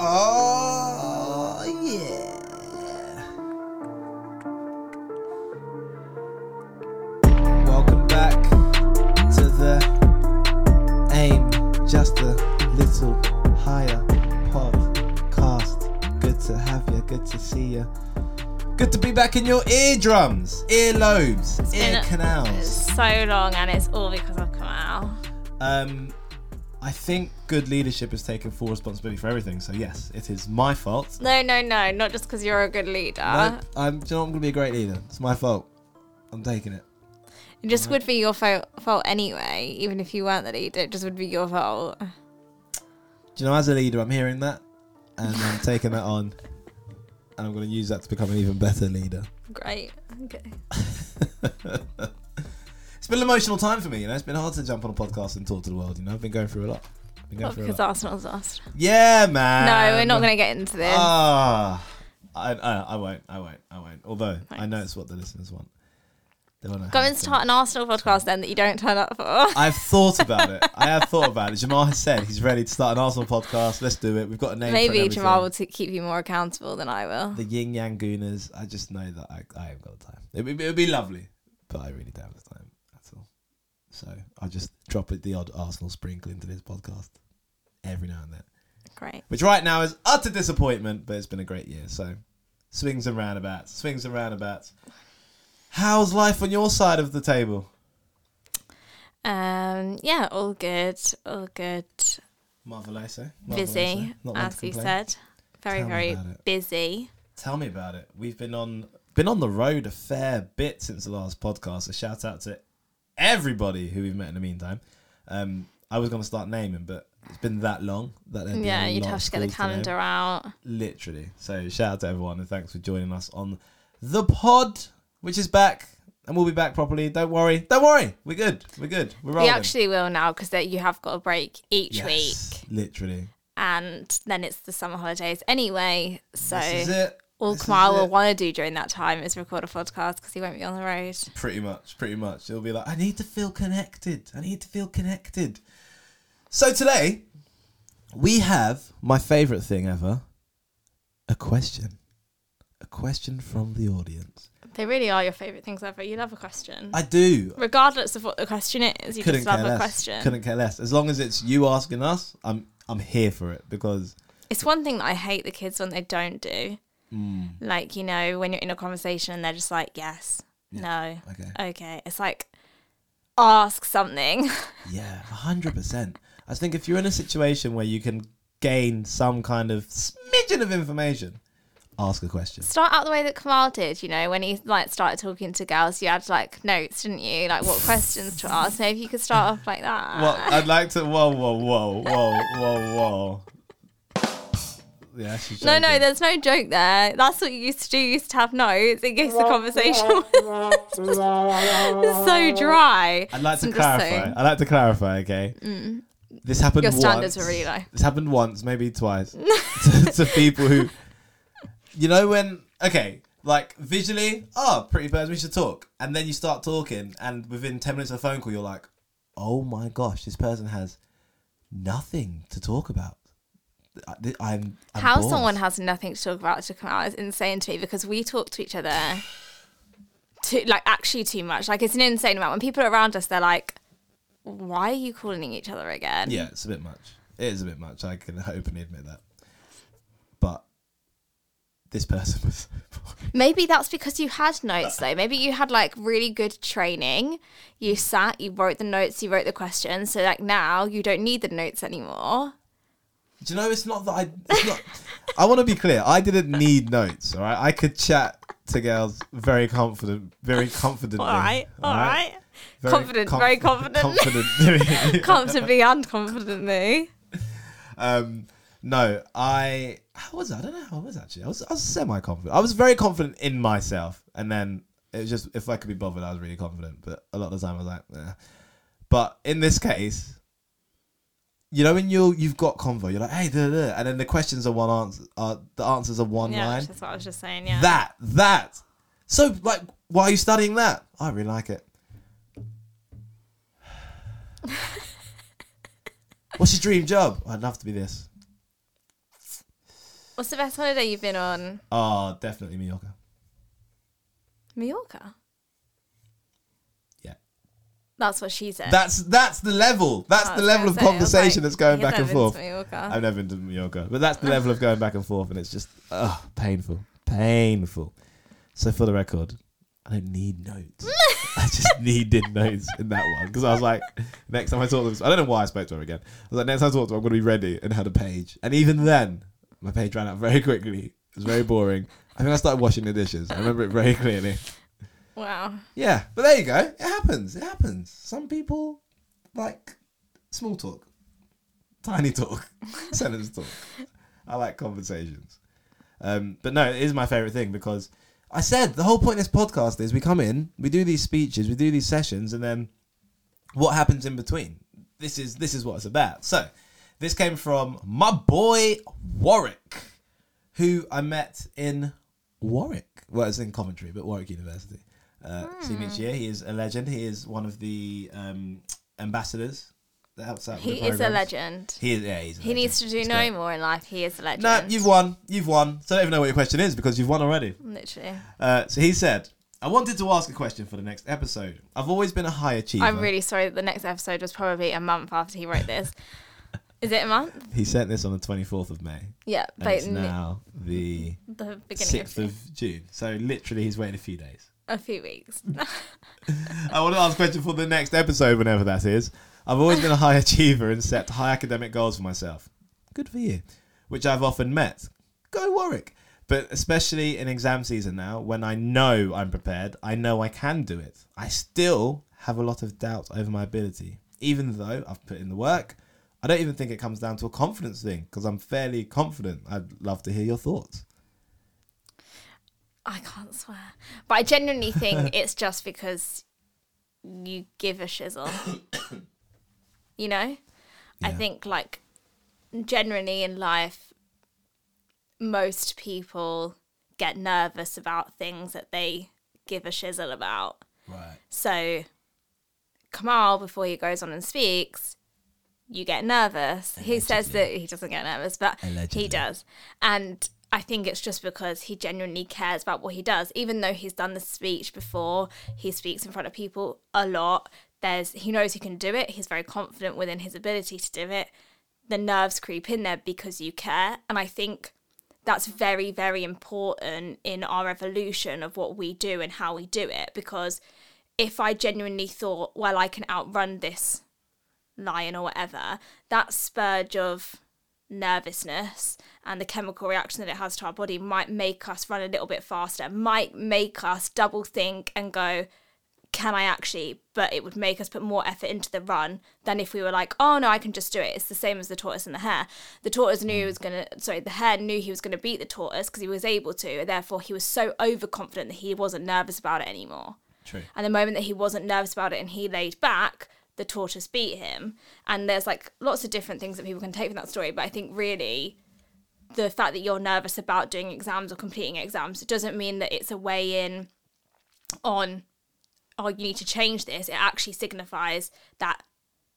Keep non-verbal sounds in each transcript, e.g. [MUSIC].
Oh, yeah. Welcome back to the Aim Just a Little Higher podcast. Good to have you, good to see you. Good to be back in your eardrums, earlobes, ear been- canals. so long, and it's all because of Kamal. Um, I think good leadership is taking full responsibility for everything. So yes, it is my fault. No, no, no, not just because you're a good leader. No, I'm, you know, I'm going to be a great leader. It's my fault. I'm taking it. It just would be your fault, fault anyway, even if you weren't the leader. It just would be your fault. Do you know, as a leader, I'm hearing that, and I'm [LAUGHS] taking that on, and I'm going to use that to become an even better leader. Great. Okay. [LAUGHS] It's been an emotional time for me. You know, it's been hard to jump on a podcast and talk to the world. You know, I've been going through a lot. Been going Not through a because lot. Arsenal's lost. Yeah, man. no, we're not going to get into this. Ah, I, I, I won't. I won't. I won't. Although I know it's what the listeners want. They want to Go and start an Arsenal podcast then that you don't turn up for. [LAUGHS] I've thought about it. I have thought about it. [LAUGHS] Jamal has said he's ready to start an Arsenal podcast. Let's do it. We've got a name. for it Maybe everything. Jamal will t- keep you more accountable than I will. the Yin Yang Gooners. I just know that I, I haven't got the time. It would, it would be lovely, but I really don't have the time. So I just drop it the odd Arsenal sprinkle into this podcast every now and then, Great. which right now is utter disappointment. But it's been a great year. So swings and roundabouts, swings and roundabouts. How's life on your side of the table? Um. Yeah. All good. All good. Marvelous, eh? Busy, eh? Not one to as you said. Very, Tell very busy. Tell me about it. We've been on been on the road a fair bit since the last podcast. A shout out to everybody who we've met in the meantime. Um, I was going to start naming, but it's been that long that there'd Yeah, you'd have to get the calendar out. Literally. So shout out to everyone and thanks for joining us on the pod, which is back. And we'll be back properly. Don't worry. Don't worry. We're good. We're good. We're rolling. We actually will now because you have got a break each Yes, week, Literally. and then it's the summer holidays anyway. So this is it. All This Kamal will want to do during that time is record a podcast because he won't be on the road. Pretty much, pretty much. He'll be like, I need to feel connected. I need to feel connected. So today, we have my favourite thing ever a question. A question from the audience. They really are your favourite things ever. You love a question, I do. regardless of what the question is. You Couldn't just love a less. question. Couldn't care less. As long as it's you asking us, I'm I'm here for it because It's one thing that I hate the kids when they don't do. Mm, Like you know, when you're in a conversation and they're just like, yes, no, okay. okay. It's like ask something. [LAUGHS] Yeah, hundred percent. I think if you're in a situation where you can gain some kind of smidgen of information, ask a question. Start out the way that Kamal did, you know, when he like started talking to girls, you had like notes, didn't you? Like what questions to ask. Maybe you could start off like that. Well, I'd like to. Whoa, whoa, whoa, whoa, whoa, whoa. Yeah, she's no, no, there's no joke there. That's what you used to do. You used to have notes in case the [LAUGHS] conversation [LAUGHS] was so dry. I'd like to I'm clarify. I'd like to clarify. Okay. Mm. This happened. Your once. standards are really low. This happened once, maybe twice, [LAUGHS] to, to people who, you know, when okay, like visually, oh, pretty birds, we should talk, and then you start talking, and within ten minutes of a phone call, you're like, oh my gosh, this person has nothing to talk about. I- I'm, I'm How bored. someone has nothing to talk about to come out is insane to me because we talk to each other too, like actually too much. Like it's an insane amount. When people are around us, they're like, "Why are you calling each other again?" Yeah, it's a bit much. It is a bit much. I can openly admit that. But this person [LAUGHS] was. Maybe that's because you had notes though. Maybe you had like really good training. You sat, you wrote the notes, you wrote the questions. So like now you don't need the notes anymore. Do you know? It's not that I. It's not. I want to be clear. I didn't need notes. All right, I could chat to girls very confident, very confidently. All right, all right. Very Confident, very confident. confident. [LAUGHS] [LAUGHS] Comfortably and confidently. um, no, I. How was I? I don't know how I was actually. I was. I was semi confident. I was very confident in myself, and then it was just if I could be bothered, I was really confident. But a lot of the time, I was like, eh. But in this case, you know, when you you've got convo, you're like, hey, da, da, and then the questions are one answer. Uh, the answers are one Yeah, line. that's what I was just saying. Yeah. That that. So like, why are you studying that? I really like it. [LAUGHS] What's your dream job? I'd love to be this. What's the best holiday you've been on? Oh, definitely Mallorca. Mallorca. That's what she said. That's that's the level. That's the level of say, conversation like, that's going back and forth. to Mallorca." I've never been to Mallorca, but that's the level of going back and forth, and it's just oh, painful, painful. So for the record, I don't need notes. I just [LAUGHS] needed notes in that one because I was like, next time I talk to them, I don't know why I spoke to her again. I was like, next time I talk to her, I'm going to be ready and had a page. And even then, my page ran out very quickly. It was very boring. I think I started washing the dishes. I remember it very clearly. Wow. Yeah, but there you go. It happens. It happens. Some people like small talk, tiny talk, [LAUGHS] sentence talk. I like conversations. Um, but no, it is my favorite thing because I said the whole point of this podcast is we come in, we do these speeches, we do these sessions, and then what happens in between? This is this is what it's about. So this came from my boy Warrick, who I met in Warwick. Well, it's in Coventry, but Warwick University. Uh, See him each year. He is a legend. He is one of the um, ambassadors that helps out. He is a legend. He is. Yeah, he's. A He legend. needs to do He's no great. more in life. He is a legend. No, you've won. You've won. So I don't even know what your question is because you've won already. Literally. Uh, so he said, "I wanted to ask a question for the next episode. I've always been a high achiever." I'm really sorry that the next episode was probably a month after he wrote this. [LAUGHS] is it a month? He sent this on the 24th of May. Yeah, but it's now the the beginning of, 6th of June. So literally, he's waiting a few days. A few weeks. [LAUGHS] I want to ask a question for the next episode, whenever that is. I've always been a high achiever and set high academic goals for myself. Good for you. Which I've often met. Go Warrick. But especially in exam season now, when I know I'm prepared, I know I can do it. I still have a lot of doubt over my ability. Even though I've put in the work, I don't even think it comes down to a confidence thing because I'm fairly confident. I'd love to hear your thoughts. I can't swear, but I genuinely think [LAUGHS] it's just because you give a shizzle. [COUGHS] you know, I think like generally in life, most people get nervous about things that they give a shizzle about. Right. So, Kamal, before he goes on and speaks, you get nervous. He says that he doesn't get nervous, but Allegedly. he does. And I think it's just because he genuinely cares about what he does. Even though he's done the speech before, he speaks in front of people a lot. There's he knows he can do it. He's very confident within his ability to do it. The nerves creep in there because you care, and I think that's very very important in our evolution of what we do and how we do it because if i genuinely thought well i can outrun this lion or whatever that spurge of nervousness and the chemical reaction that it has to our body might make us run a little bit faster might make us double think and go can I actually? But it would make us put more effort into the run than if we were like, oh no, I can just do it. It's the same as the tortoise and the hare. The tortoise knew he was mm. gonna, sorry, the hare knew he was gonna beat the tortoise because he was able to. Therefore, he was so overconfident that he wasn't nervous about it anymore. True. And the moment that he wasn't nervous about it and he laid back, the tortoise beat him. And there's like lots of different things that people can take from that story. But I think really the fact that you're nervous about doing exams or completing exams doesn't mean that it's a way in on oh you need to change this. It actually signifies that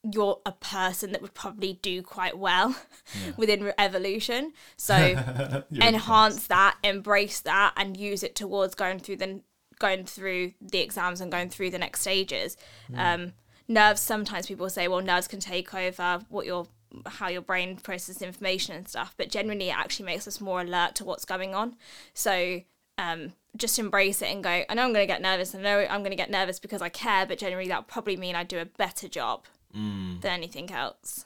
you're a person that would probably do quite well [LAUGHS] within evolution. So [LAUGHS] enhance that embrace that and use it towards going through the going through the exams and going through the next stages. Um, nerves sometimes people say well nerves can take over what your how your brain processes information and stuff but generally it actually makes us more alert to what's going on so um, just embrace it and go i know i'm going to get nervous i know i'm going to get nervous because i care but generally that probably mean i do a better job than anything else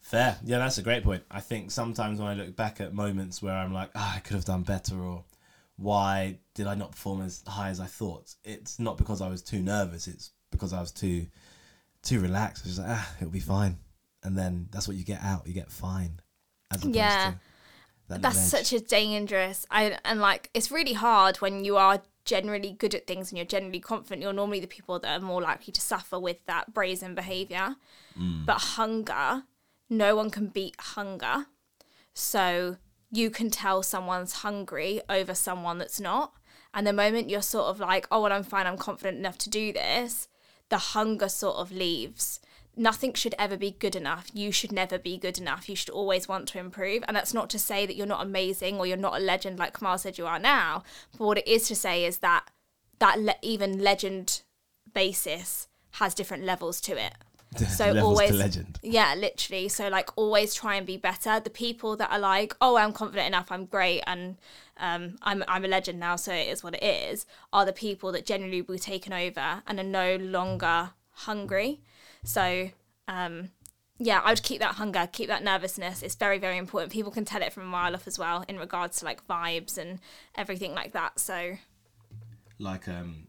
Fair. Yeah, that's a great point. I think sometimes when I look back at moments where I'm like, ah, I could have done better, or why did I not perform as high as I thought? It's not because I was too nervous. It's because I was too too relaxed. I was just like, ah, it'll be fine. And then that's what you get out. You get fine. As Yeah. that that's such a dangerous I and like it's really hard when you are generally good at things and you're generally confident you're normally the people that are more likely to suffer with that brazen behavior but hunger no one can beat hunger so you can tell someone's hungry over someone that's not and the moment you're sort of like oh well i'm fine i'm confident enough to do this the hunger sort of leaves nothing should ever be good enough. You should never be good enough. You should always want to improve. And that's not to say that you're not amazing or you're not a legend like Kamal said you are now. But what it is to say is that that le- even legend basis has different levels to it. [LAUGHS] So always legend. Yeah, literally. So like always try and be better. The people that are like, "Oh, I'm confident enough. I'm great and um, I'm I'm a legend now, so it is what it is," are the people that genuinely will be taken over and are no longer hungry. So um, yeah, I would keep that hunger, keep that nervousness. It's very, very important. People can tell it from a mile off as well in regards to like vibes and everything like that. So like um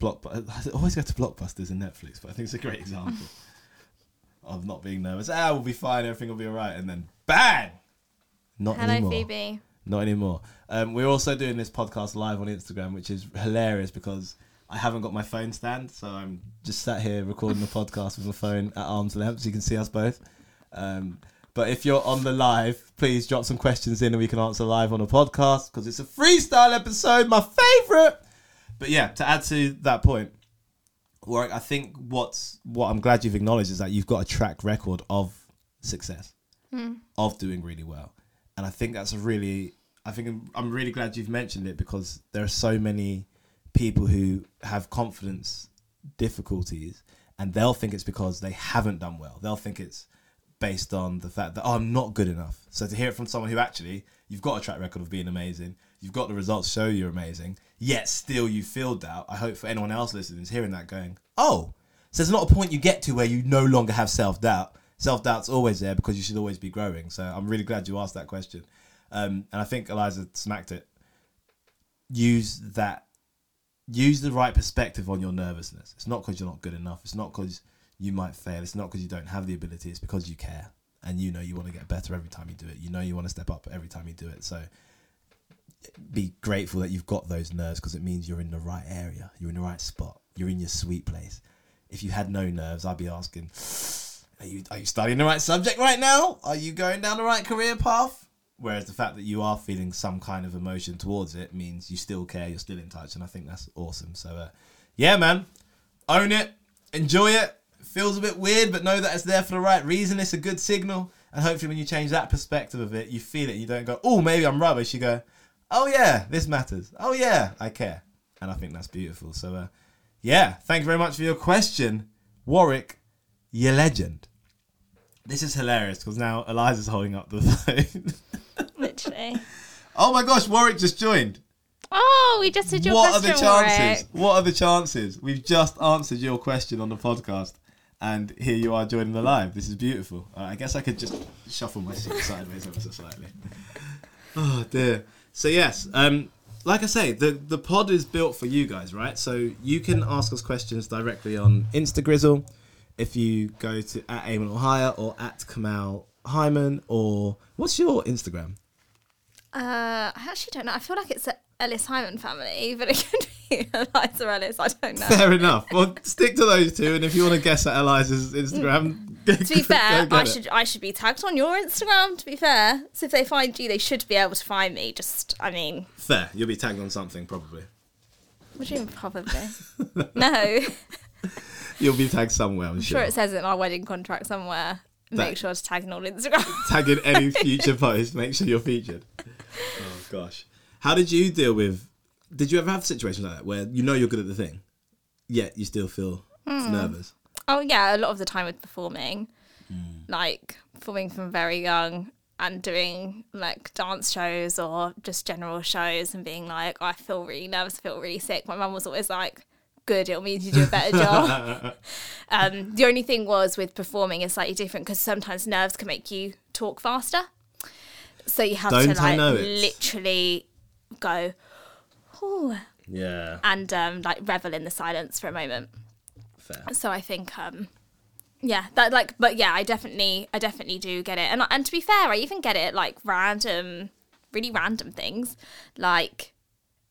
block I [LAUGHS] always go to blockbusters and netflix but i think it's a great example [LAUGHS] of not being nervous. Ah we'll be fine everything will be all right and then bang! Not hello, anymore. Phoebe. not anymore. Um, we're also doing this podcast live on instagram which is hilarious because i haven't got my phone stand so i'm just sat here recording the [LAUGHS] podcast with my phone at arm's length so you can see us both. Um, but if you're on the live, please drop some questions in and we can answer live on the podcast because it's a freestyle episode, my favorite. But yeah, to add to that point, Warrick, I think what's what I'm glad you've acknowledged is that you've got a track record of success, hmm. of doing really well, and I think that's a really, I think I'm, I'm really glad you've mentioned it because there are so many people who have confidence difficulties, and they'll think it's because they haven't done well. They'll think it's based on the fact that oh, I'm not good enough. So to hear it from someone who actually you've got a track record of being amazing, you've got the results show you're amazing, yet still you feel doubt. I hope for anyone else listening is hearing that going, oh, so there's not a point you get to where you no longer have self doubt. Self doubt's always there because you should always be growing. So I'm really glad you asked that question, um, and I think Eliza smacked it. Use that. Use the right perspective on your nervousness. It's not because you're not good enough. It's not because you might fail. It's not because you don't have the ability. It's because you care and you know you want to get better every time you do it. You know you want to step up every time you do it. So be grateful that you've got those nerves because it means you're in the right area. You're in the right spot. You're in your sweet place. If you had no nerves, I'd be asking, are you are you studying the right subject right now? Are you going down the right career path? Whereas the fact that you are feeling some kind of emotion towards it means you still care, you're still in touch, and I think that's awesome. So, uh, yeah, man, own it, enjoy it. Feels a bit weird, but know that it's there for the right reason. It's a good signal, and hopefully, when you change that perspective of it, you feel it. You don't go, "Oh, maybe I'm rubbish." You go, "Oh yeah, this matters. Oh yeah, I care," and I think that's beautiful. So, uh, yeah, thank you very much for your question, Warrick. Your legend. This is hilarious because now Eliza's holding up the [LAUGHS] phone. Literally. oh my gosh, Warrick just joined. Oh, we just did your what are the chances? Warrick. What are the chances? We've just answered your question on the podcast, and here you are joining the live. This is beautiful. Uh, I guess I could just shuffle my seat sideways ever so slightly. [LAUGHS] Oh dear. So yes, um, like I say, the the pod is built for you guys, right? So you can ask us questions directly on Instagrizzle. If you go to at Eamon or Higher or at Kamal Hyman or what's your Instagram? Uh, I actually don't know. I feel like it's Ellis Hyman family, [LAUGHS] but it could [LAUGHS] Eliza Ellis. I don't know. Fair enough. Well, stick to those two, and if you want to guess at Eliza's Instagram, [LAUGHS] to be fair, I should I should be tagged on your Instagram. To be fair, so if they find you, they should be able to find me. Just, I mean, Fair. You'll be tagged on something probably. what do you mean [LAUGHS] probably? no, You'll be tagged somewhere. I'm I'm sure. sure it says it in our wedding contract somewhere. Make sure to tag me on Instagram. Tagging any future post. Make sure you're featured. Oh gosh. How did you deal with? Did you ever have situations like that where you know you're good at the thing, yet you still feel Hmm. nervous? Oh yeah, a lot of the time with performing, Hmm. like performing from very young and doing like dance shows or just general shows and being like, "Oh, I feel really nervous, I feel really sick. My mum was always like, good, it'll mean you do a better [LAUGHS] job. um, the only thing was with performing is slightly different because sometimes nerves can make you talk faster. So you have Don't to like literally go, oh, Yeah. and um, like revel in the silence for a moment Fair. so I think um yeah that like but yeah I definitely I definitely do get it and and to be fair I even get it like random really random things like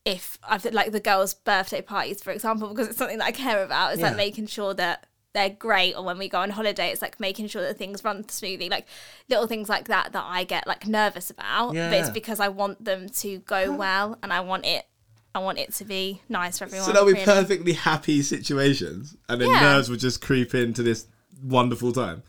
if I've like the girls birthday parties for example because it's something that I care about is Yeah. like making sure that they're great or when we go on holiday it's like making sure that things run smoothly like little things like that that I get like nervous about yeah. but it's because I want them to go well and I want it I want it to be nice for everyone So there'll be really. perfectly happy situations, and then Yeah. nerves would just creep into this wonderful time.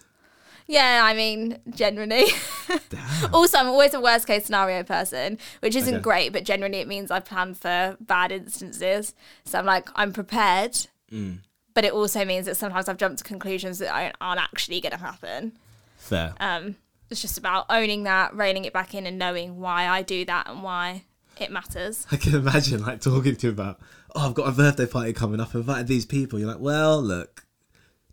Yeah, I mean, generally. [LAUGHS] also, I'm always a worst case scenario person, which isn't Okay. great, but generally it means I plan for bad instances. So I'm like, I'm prepared. Mm. But it also means that sometimes I've jumped to conclusions that aren't, aren't actually going to happen. Fair. Um, it's just about owning that, reining it back in, and knowing why I do that and why it matters. I can imagine like talking to you about, oh, I've got a birthday party coming up. I've invited these people. You're like, well, look,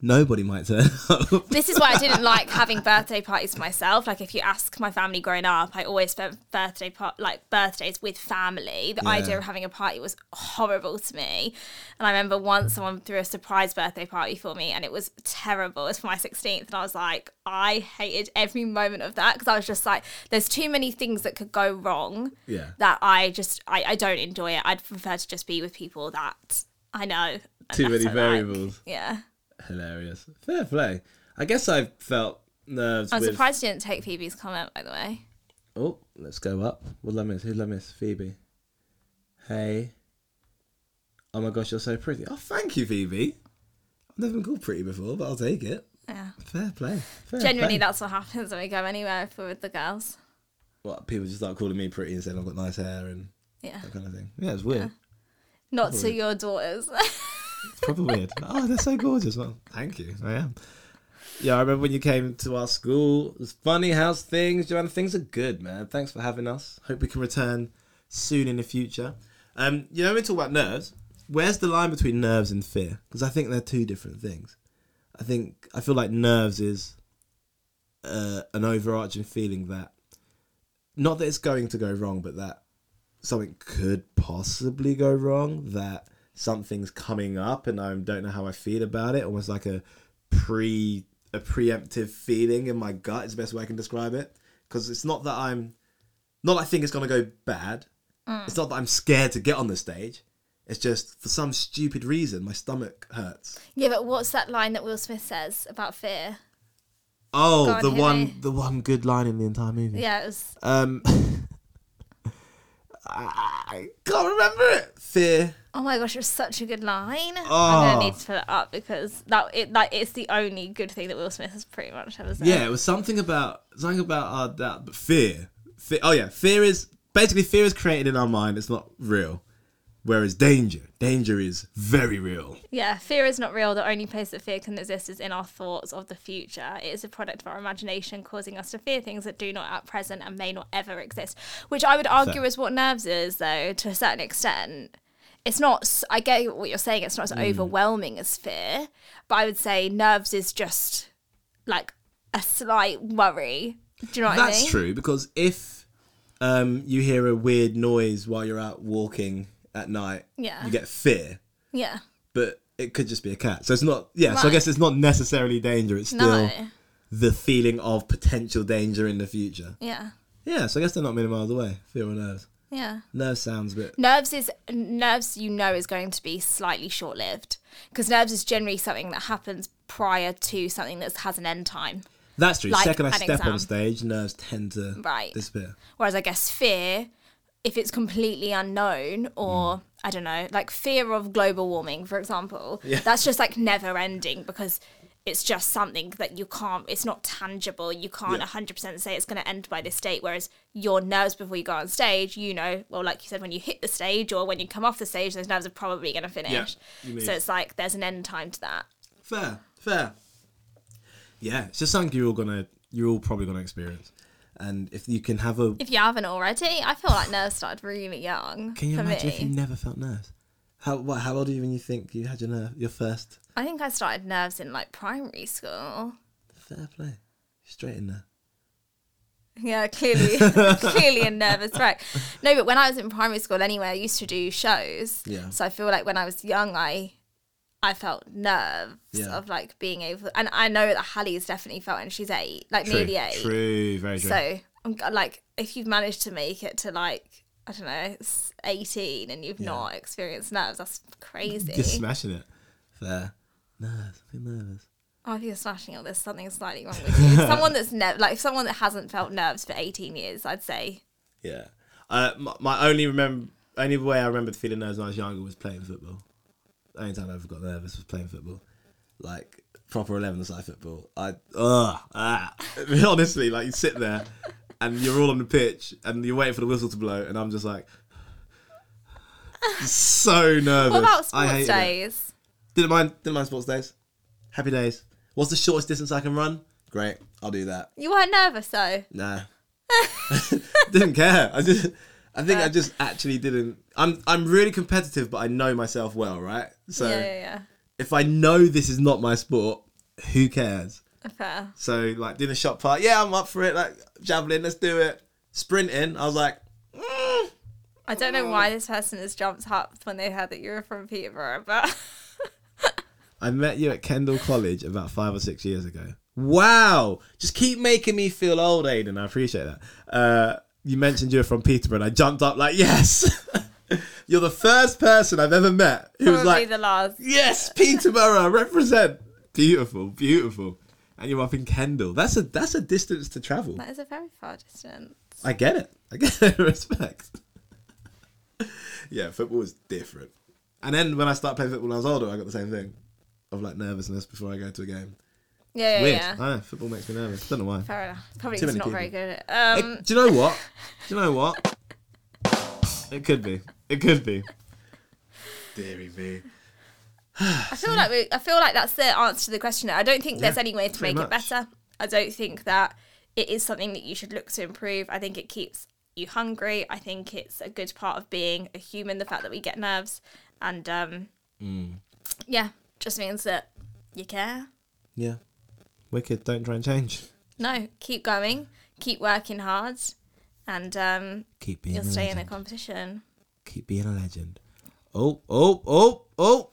nobody might turn [LAUGHS] up. this is why I didn't like having birthday parties for myself. Like if you ask my family growing up, I always spent birthday par- like birthdays with family. The Yeah. idea of having a party was horrible to me. And I remember once someone threw a surprise birthday party for me and it was terrible. It was for my 16th and I was like, I hated every moment of that because I was just like, there's too many things that could go wrong yeah. that I just I, I don't enjoy it. I'd prefer to just be with people that I know. Too many I like. variables. Yeah. Hilarious. Fair play. I guess I felt nerves I'm with. surprised you didn't take Phoebe's comment, by the way. Oh, let's go up. What did I miss? Who did I miss? Phoebe. Hey. Oh my gosh, you're so pretty. Oh, thank you, Phoebe. I've never been called pretty before, but I'll take it. Yeah. Fair play. Fair Generally, play. that's what happens when we go anywhere if we're with the girls. What people just start calling me pretty and saying I've got nice hair and Yeah. that kind of thing. Yeah, it's weird. Not to your daughters. [LAUGHS] It's probably weird. Oh, they're so gorgeous. Well, thank you. I am. Yeah, I remember when you came to our school. It was funny. How's things, Joanna? Things are good, man. Thanks for having us. Hope we can return soon in the future. Um, you know, we talk about nerves, where's the line between nerves and fear? Because I think they're two different things. I think I feel like nerves is uh, an overarching feeling that not that it's going to go wrong, but that something could possibly go wrong. That something's coming up, and I don't know how I feel about it. Almost like a pre a preemptive feeling in my gut is the best way I can describe it. Because it's not that I'm not that I think it's gonna go bad. It's not that I'm scared to get on the stage. It's just for some stupid reason my stomach hurts. yeah, but what's that line that Will Smith says about fear? Oh, Go the one me. the one good line in the entire movie. Yeah, it was. Um, [LAUGHS] I can't remember it. Fear. Oh my gosh, it was such a good line. I'm Oh. gonna need to put it up because that it like it's the only good thing that Will Smith has pretty much ever said. Yeah, it was something about something about uh, that, but fear. fear. Oh yeah, fear is basically fear is created in our mind. It's not real. Whereas danger, danger is very real. Yeah, fear is not real. The only place that fear can exist is in our thoughts of the future. It is a product of our imagination, causing us to fear things that do not at present and may not ever exist. Which I would argue Fair. is what nerves is, though, to a certain extent. It's not. i get what you're saying. It's not as Mm. overwhelming as fear, but I would say nerves is just like a slight worry. Do you know what I mean? That's true because if um, you hear a weird noise while you're out walking at night, Yeah. you get fear. Yeah. But it could just be a cat. So it's not. Yeah. So I guess it's not necessarily danger. It's still No. the feeling of potential danger in the future. Yeah. Yeah. So I guess they're not many miles away. Fear or nerves. Yeah. Nerves sounds a bit. Nerves is nerves you know is going to be slightly short lived because nerves is generally something that happens prior to something that has an end time. That's true. Like Second I step on stage, nerves tend to Right. disappear. Whereas I guess fear, if it's completely unknown or mm. I don't know, like fear of global warming, for example, Yeah. that's just like never ending because it's just something that you can't, it's not tangible. You can't Yeah. 100% say it's going to end by this date. Whereas your nerves before you go on stage, you know, well, like you said, when you hit the stage or when you come off the stage, those nerves are probably going to finish. mean- so it's like there's an end time to that. Fair, fair. Yeah, it's just something you're all gonna, you're all probably gonna experience. And if you can have a, If you haven't already, I feel like nerves started really young. can you for imagine me. if you never felt nerves? How what? How old are you when you think you had your nerve, your first? I think I started nerves in like primary school. Fair play, straight in there. Yeah, clearly, [LAUGHS] clearly a nervous wreck. No, but when I was in primary school, anyway, I used to do shows. Yeah. So I feel like when I was young, I, I felt nerves Yeah. of like being able, and I know that Hallie's definitely felt, and she's eight, like nearly eight. True, very true. So I'm like, if you've managed to make it to like, I don't know, s- 18, and you've Yeah. not experienced nerves, that's crazy. You're smashing it. Fair. Nerves. I feel nervous. Oh, if you're smashing it, there's something slightly wrong with you. [LAUGHS] someone that's never, like, someone that hasn't felt nerves for 18 years, I'd say. Yeah. Uh, my, my only remember, only way I remembered feeling nerves when I was younger was playing football. The only time I ever got nervous was playing football. Like proper eleven side football. I ugh, ah. [LAUGHS] honestly like you sit there and you're all on the pitch and you're waiting for the whistle to blow and I'm just like [SIGHS] so nervous. What about I sports days? Didn't mind didn't mind sports days. Happy days. What's the shortest distance I can run? Great, I'll do that. You weren't nervous though. Nah. [LAUGHS] [LAUGHS] didn't care. I just I think I just actually didn't I'm I'm really competitive but I know myself well, right? So yeah, yeah, if I know this is not my sport, who cares? Fair. So like doing a shot part, yeah, I'm up for it. Like javelin, let's do it. Sprinting, I was like, mm. I don't know why this person has jumped up when they heard that you were from Peterborough, but [LAUGHS] I met you at Kendal College about five or six years ago. Wow, just keep making me feel old, Aiden. I appreciate that. Uh, you mentioned you were from Peterborough, and I jumped up like, yes. [LAUGHS] You're the first person I've ever met who was probably like, the last. yes, [LAUGHS] Peterborough represent. Beautiful, beautiful. And you're up in Kendall. That's a that's a distance to travel. That is a very far distance. I get it. I get [LAUGHS] it. Respect. yeah, football is different. And then when I started playing football when I was older, I got the same thing of like nervousness before I go to a game. Yeah, yeah, Weird. yeah. I know, football makes me nervous. Don't know why. Fair enough. Probably Too many not very people. good at it. Um, It- do you know what? [LAUGHS] Do you know what? It could be. It could be. Deary me. I feel like we, I feel like that's the answer to the question. I don't think there's Yeah, any way to pretty make it much. better. I don't think that it is something that you should look to improve. I think it keeps you hungry. I think it's a good part of being a human. The fact that we get nerves, and um, Mm. yeah, just means that you care. Yeah. Wicked. Don't try and change. No, keep going, keep working hard, and um, Keep being you'll stay in the competition. Keep being a legend. Oh, oh, oh, oh.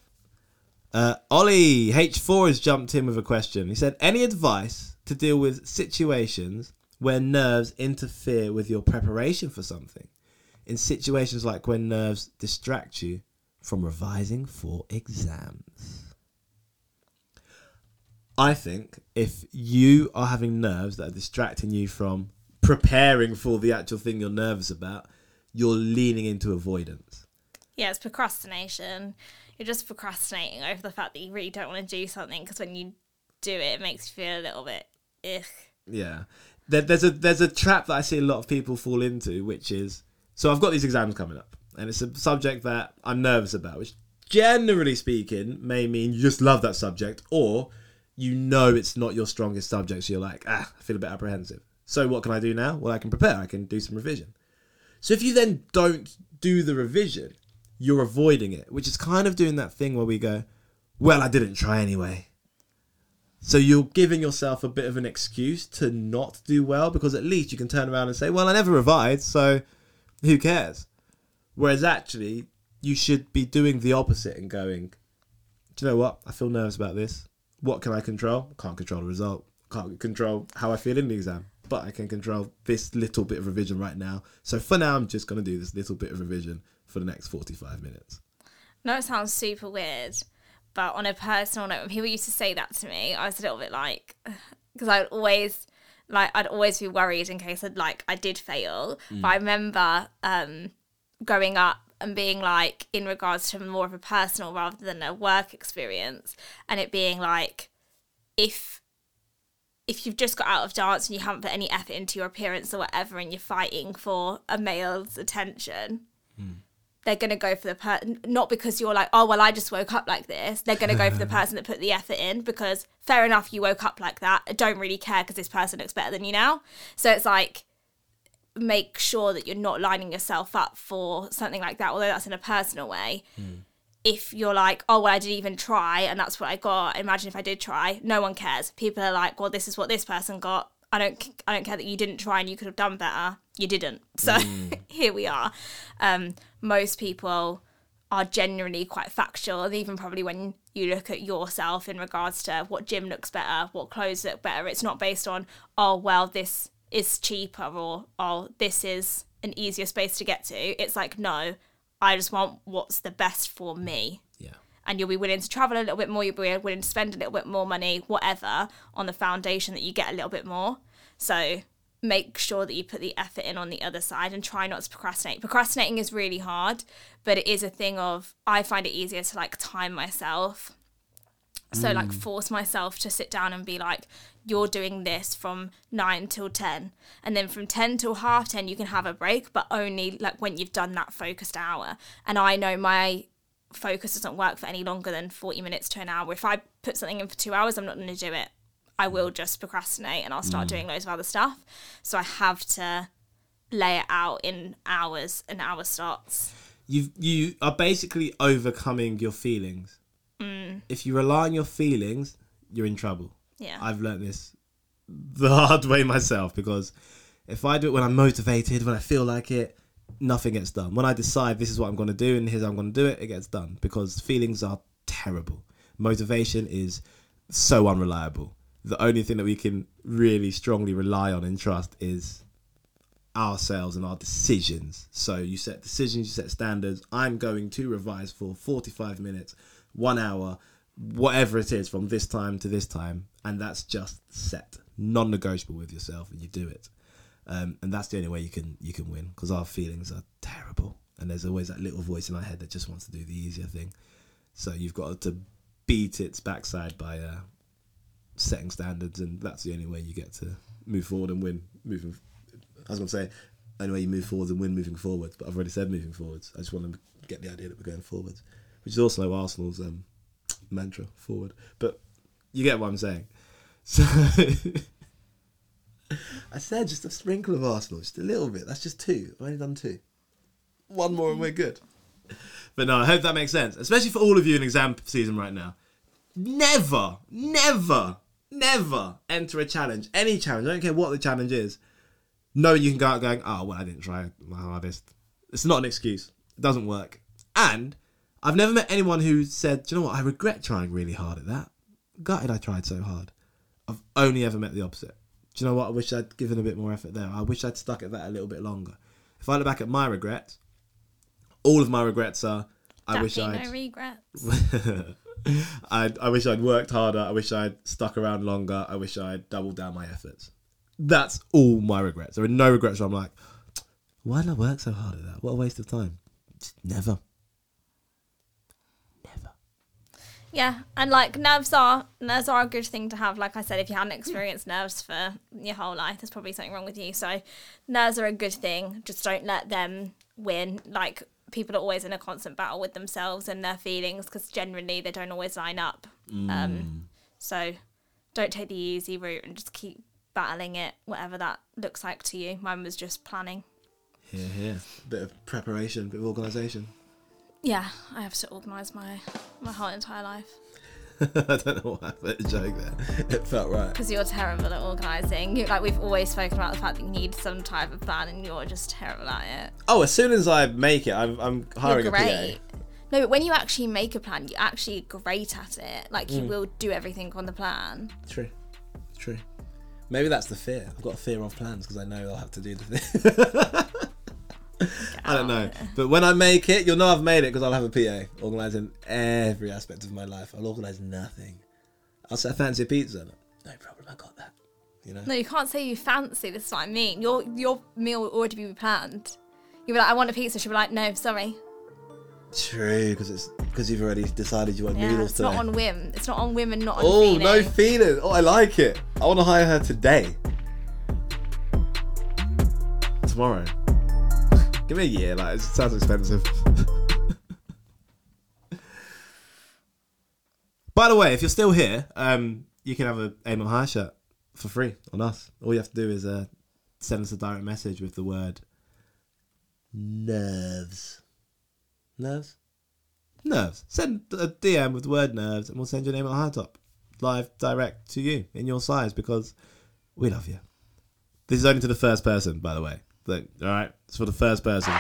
Uh, Ollie H4 has jumped in with a question. He said, Any advice to deal with situations where nerves interfere with your preparation for something? In situations like when nerves distract you from revising for exams. I think if you are having nerves that are distracting you from preparing for the actual thing you're nervous about, you're leaning into avoidance. Yeah, it's procrastination. You're just procrastinating over the fact that you really don't want to do something because when you do it, it makes you feel a little bit ugh. Yeah. There, there's a there's a trap that I see a lot of people fall into, which is so I've got these exams coming up, and it's a subject that I'm nervous about, which generally speaking may mean you just love that subject, or you know it's not your strongest subject, so you're like, ah, I feel a bit apprehensive. So what can I do now? Well, I can prepare. I can do some revision. So if you then don't do the revision, you're avoiding it, which is kind of doing that thing where we go, well, I didn't try anyway. So you're giving yourself a bit of an excuse to not do well because at least you can turn around and say, well, I never revised, so who cares? Whereas actually, you should be doing the opposite and going, do you know what? I feel nervous about this. What can I control? Can't control the result. Can't control how I feel in the exam. But I can control this little bit of revision right now. So for now, I'm just going to do this little bit of revision for the next 45 minutes. No, it sounds super weird, but on a personal note, when people used to say that to me, I was a little bit like, [SIGHS] because I'd always, like, I'd always be worried in case I'd, like, I did fail. But I remember um, growing up and being like, in regards to more of a personal rather than a work experience, and it being like, if if you've just got out of dance and you haven't put any effort into your appearance or whatever, and you're fighting for a male's attention, hmm. they're going to go for the per not because you're like oh well i just woke up like this. They're going to go for the [LAUGHS] person that put the effort in because fair enough you woke up like that. I don't really care because this person looks better than you now. So it's like make sure that you're not lining yourself up for something like that although that's in a personal way. If you're like oh well i didn't even try and that's what i got. Imagine if i did try. No one cares. People are like well this is what this person got. I don't i don't care that you didn't try and you could have done better. You didn't. [LAUGHS] So [LAUGHS] here we are. Um, most people are generally quite factual and even probably when you look at yourself in regards to what gym looks better what clothes look better it's not based on oh well this is cheaper or oh this is an easier space to get to it's like no i just want what's the best for me Yeah. and you'll be willing to travel a little bit more, you'll be willing to spend a little bit more money, whatever, on the foundation that you get a little bit more. So make sure that you put the effort in on the other side and try not to procrastinate. Procrastinating is really hard, but it is a thing of I find it easier to like time myself So like mm. force myself to sit down and be like, you're doing this from nine till ten, and then from ten till half ten you can have a break, but only like when you've done that focused hour. And I know my focus doesn't work for any longer than forty minutes to an hour. If I put something in for two hours, I'm not going to do it. I will mm. just procrastinate and I'll start mm. doing loads of other stuff. So I have to lay it out in hours and hour slots. you you are basically overcoming your feelings. Mm. If you rely on your feelings, you're in trouble. Yeah. I've learned this the hard way myself because if I do it when I'm motivated, when I feel like it, nothing gets done. When I decide this is what I'm going to do and here's how I'm going to do it, it gets done because feelings are terrible. Motivation is so unreliable. The only thing that we can really strongly rely on and trust is ourselves and our decisions. So you set decisions, you set standards. I'm going to revise for 45 minutes, one hour, whatever it is from this time to this time. And that's just set, non negotiable with yourself, and you do it. Um, and that's the only way you can you can win because our feelings are terrible, and there's always that little voice in our head that just wants to do the easier thing. So you've got to beat its backside by uh, setting standards, and that's the only way you get to move forward and win. Moving, I was going to say, only way you move forward and win moving forwards, but I've already said moving forwards. I just want to get the idea that we're going forwards, which is also Arsenal's um, mantra, forward. But you get what I'm saying. [LAUGHS] So I said just a sprinkle of Arsenal, just a little bit. That's just two. I've only done two. One more and we're good. But no, I hope that makes sense, especially for all of you in exam season right now. Never, never, never enter a challenge, any challenge. I don't care what the challenge is. Knowing you can go out going, oh well, I didn't try my hardest. It's not an excuse. It doesn't work. And I've never met anyone who said, Do you know what? I regret trying really hard at that. Gutted I tried so hard. I've only ever met the opposite. Do you know what? I wish I'd given a bit more effort there. I wish I'd stuck at that a little bit longer. If I look back at my regrets, all of my regrets are I wish I'd no regrets. [LAUGHS] I I wish I'd worked harder. I wish I'd stuck around longer. I wish I'd doubled down my efforts. That's all my regrets. There are no regrets where I'm like, why did I work so hard at that? What a waste of time. Just. Never. Yeah, and like nerves are nerves are a good thing to have. Like I said, if you hadn't experienced nerves for your whole life, there's probably something wrong with you. So nerves are a good thing. Just don't let them win. Like people are always in a constant battle with themselves and their feelings because generally they don't always line up. Um, so don't take the easy route and just keep battling it, whatever that looks like to you. Mine was just planning. Here, here. Bit of preparation, a bit of organisation. Yeah, I have to organise my my whole entire life. [LAUGHS] I don't know why I put a joke there. It felt right. because you're terrible at organising. Like we've always spoken about the fact that you need some type of plan, and you're just terrible at it. Oh, as soon as I make it, I'm, I'm hiring you're a great. PA. No, but when you actually make a plan, you're actually great at it. Like Mm. you will do everything on the plan. True. True. Maybe that's the fear. I've got a fear of plans because I know I'll have to do the thing. [LAUGHS] [LAUGHS] I don't know. But when I make it, you'll know I've made it because I'll have a PA organising every aspect of my life. I'll organise nothing. I'll say I fancy a pizza. No problem, I got that. You know? No, you can't say you fancy. This is what I mean. Your your meal will already be planned. You'll be like, I want a pizza. She'll be like, No, sorry. True, because it's because you've already decided you want Yeah, noodles it's today. not on whim. It's not on whim and not on oh, feeling. no feeling. Oh, I like it. I want to hire her today. Tomorrow. Give me a year. Like it sounds expensive. By the way, if you're still here, um, you can have a aim at high shirt for free on us. All you have to do is uh, send us a direct message with the word nerves. Nerves? Nerves. Send a DM with the word nerves and we'll send your name high top. Live direct to you in your size because we love you. This is only to the first person, by the way. Look, all right? It's for the first person.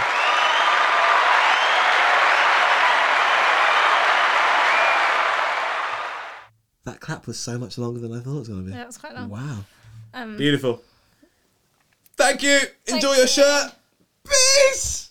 That clap was so much longer than I thought it was going to be. Yeah, it was quite long. Wow. Um, Beautiful. Thank you. Enjoy Thank your you. shirt. Peace.